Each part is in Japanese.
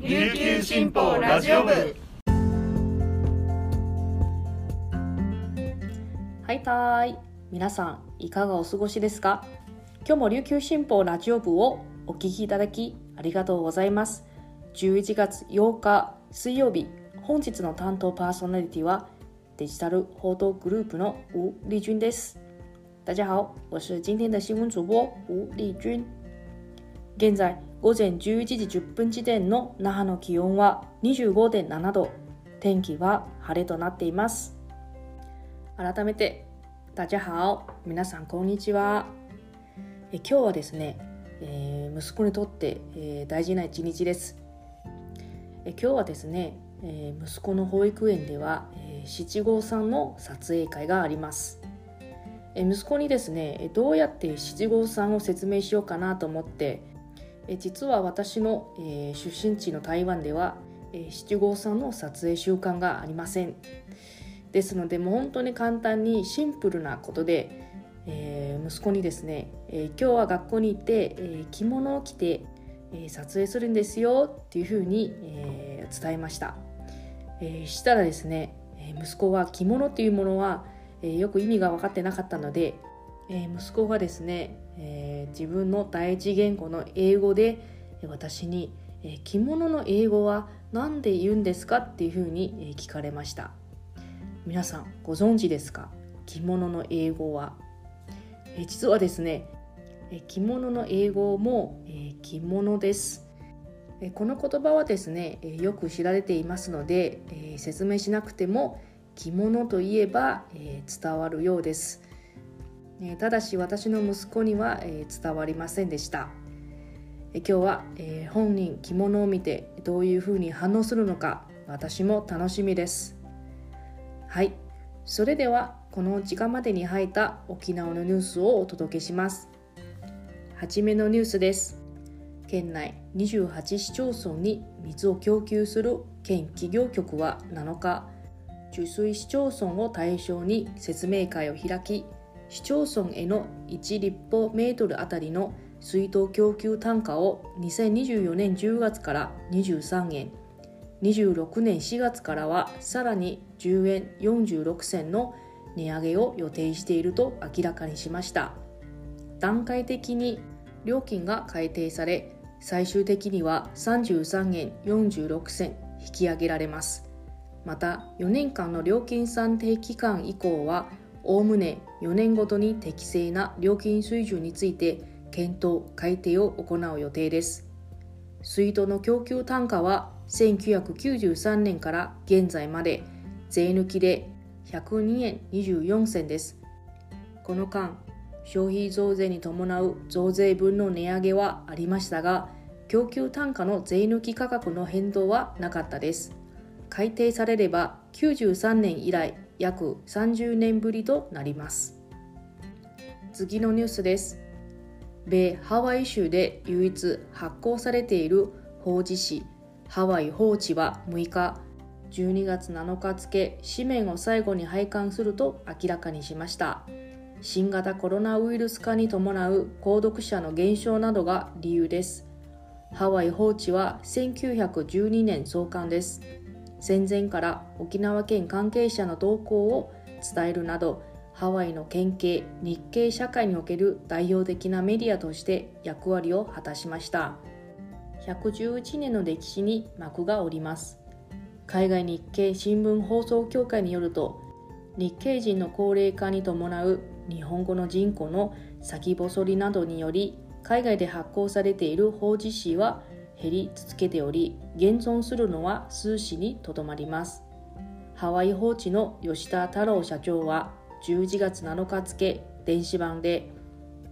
琉球新報ラジオ部。はいたーい。皆さんいかがお過ごしですか？今日も琉球新報ラジオ部をお聞きいただきありがとうございます。11月8日水曜日本日の担当パーソナリティはデジタル報道グループの吴丽君です。大家好我是今天的新闻主播吴丽君現在午前11時10分時点の那覇の気温は25.7度。天気は晴れとなっています。改めて大家好皆さんこんにちは。え今日はですね、えー息子にとって、えー大事な一日です。え今日はですね、えー息子の保育園では、え七五三の撮影会があります。え息子にですねどうやって七五三を説明しようかなと思ってえ実は私の、えー出身地の台湾では、えー七五三の撮影習慣がありません。ですのでもう本当に簡単にシンプルなことで、えー息子にですね、え今日は学校に行って、え着物を着て、え撮影するんですよっていうふうに、え伝えました、えしたらですねえ息子は着物っていうものは、えよく意味が分かってなかったので、えー息子がですね、えー自分の第一言語の英語で私に、えー着物の英語は何で言うんですかっていうふうに聞かれました。皆さんご存知ですか？着物の英語は、えー実はですねえー着物の英語も、えー着物です。えこの言葉はですねえよく知られていますので、え説明しなくても着物といえば、え伝わるようです、えただし私の息子には、え伝わりませんでした。今日は、え本人着物を見てどういうふうに反応するのか私も楽しみです。はい。それではこの時間までに入った沖縄のニュースをお届けします。はじめのニュースです。県内28市町村に水を供給する県企業局は7日受水市町村を対象に説明会を開き市町村への1立方メートルあたりの水道供給単価を2024年10月から23円26年4月からはさらに10円46銭の値上げを予定していると明らかにしました。段階的に料金が改定され最終的には33円46銭引き上げられます。また4年間の料金算定期間以降はおおむね4年ごとに適正な料金水準について検討改定を行う予定です。水道の供給単価は1993年から現在まで税抜きで102円24銭です。この間消費増税に伴う増税分の値上げはありましたが供給単価の税抜き価格の変動はなかったです。改定されれば93年以来約30年ぶりとなります。次のニュースです。米ハワイ州で唯一発行されている法事紙ハワイ法治は6日12月7日付紙面を最後に廃刊すると明らかにしました。新型コロナウイルス化に伴う購読者の減少などが理由です。ハワイ法治は1912年創刊です。戦前から沖縄県関係者の動向を伝えるなどハワイの県警日系社会における代表的なメディアとして役割を果たしました。111年の歴史に幕が下ります。海外日系新聞放送協会によると日系人の高齢化に伴う日本語の人口の先細りなどにより海外で発行されている法事紙は減り続けており現存するのは数紙にとどまります。ハワイ法治の吉田太郎社長は11月7日付電子版で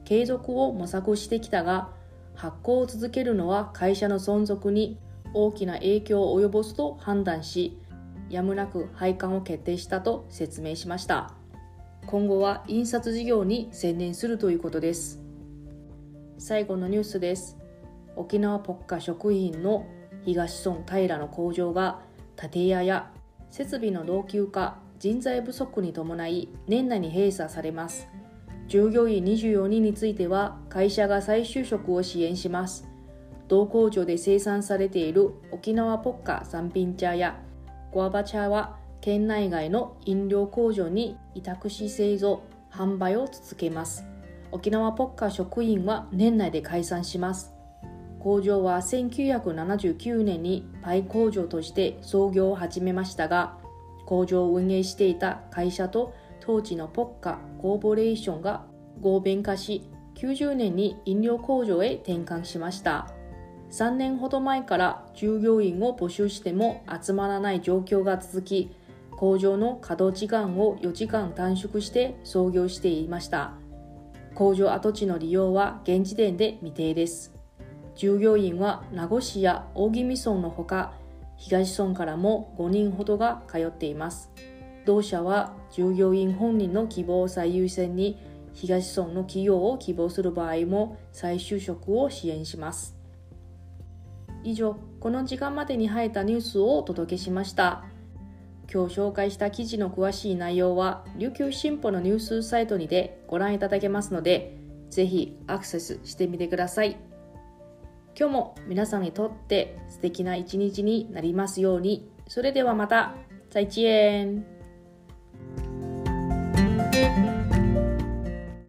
継続を模索してきたが発行を続けるのは会社の存続に大きな影響を及ぼすと判断しやむなく廃刊を決定したと説明しました。今後は印刷事業に専念するということです。最後のニュースです。沖縄ポッカ食品の東村平の工場が建屋や設備の老朽化人材不足に伴い年内に閉鎖されます。従業員24人については会社が再就職を支援します。同工場で生産されている沖縄ポッカ三品茶やゴアバ茶は県内外の飲料工場に委託し製造販売を続けます。沖縄ポッカ職員は年内で解散します。工場は1979年にパイ工場として創業を始めましたが工場を運営していた会社と当時のポッカコーポレーションが合弁化し90年に飲料工場へ転換しました。3年ほど前から従業員を募集しても集まらない状況が続き工場の稼働時間を4時間短縮して操業していました。工場跡地の利用は現時点で未定です。従業員は名護市や大宜味村のほか東村からも5人ほどが通っています。同社は従業員本人の希望を最優先に東村の企業を希望する場合も再就職を支援します。以上この時間までに入ったニュースをお届けしました。今日紹介した記事の詳しい内容は琉球新報のニュースサイトにてご覧いただけますのでぜひアクセスしてみてください。今日も皆さんにとって素敵な一日になりますように。それではまた。再见。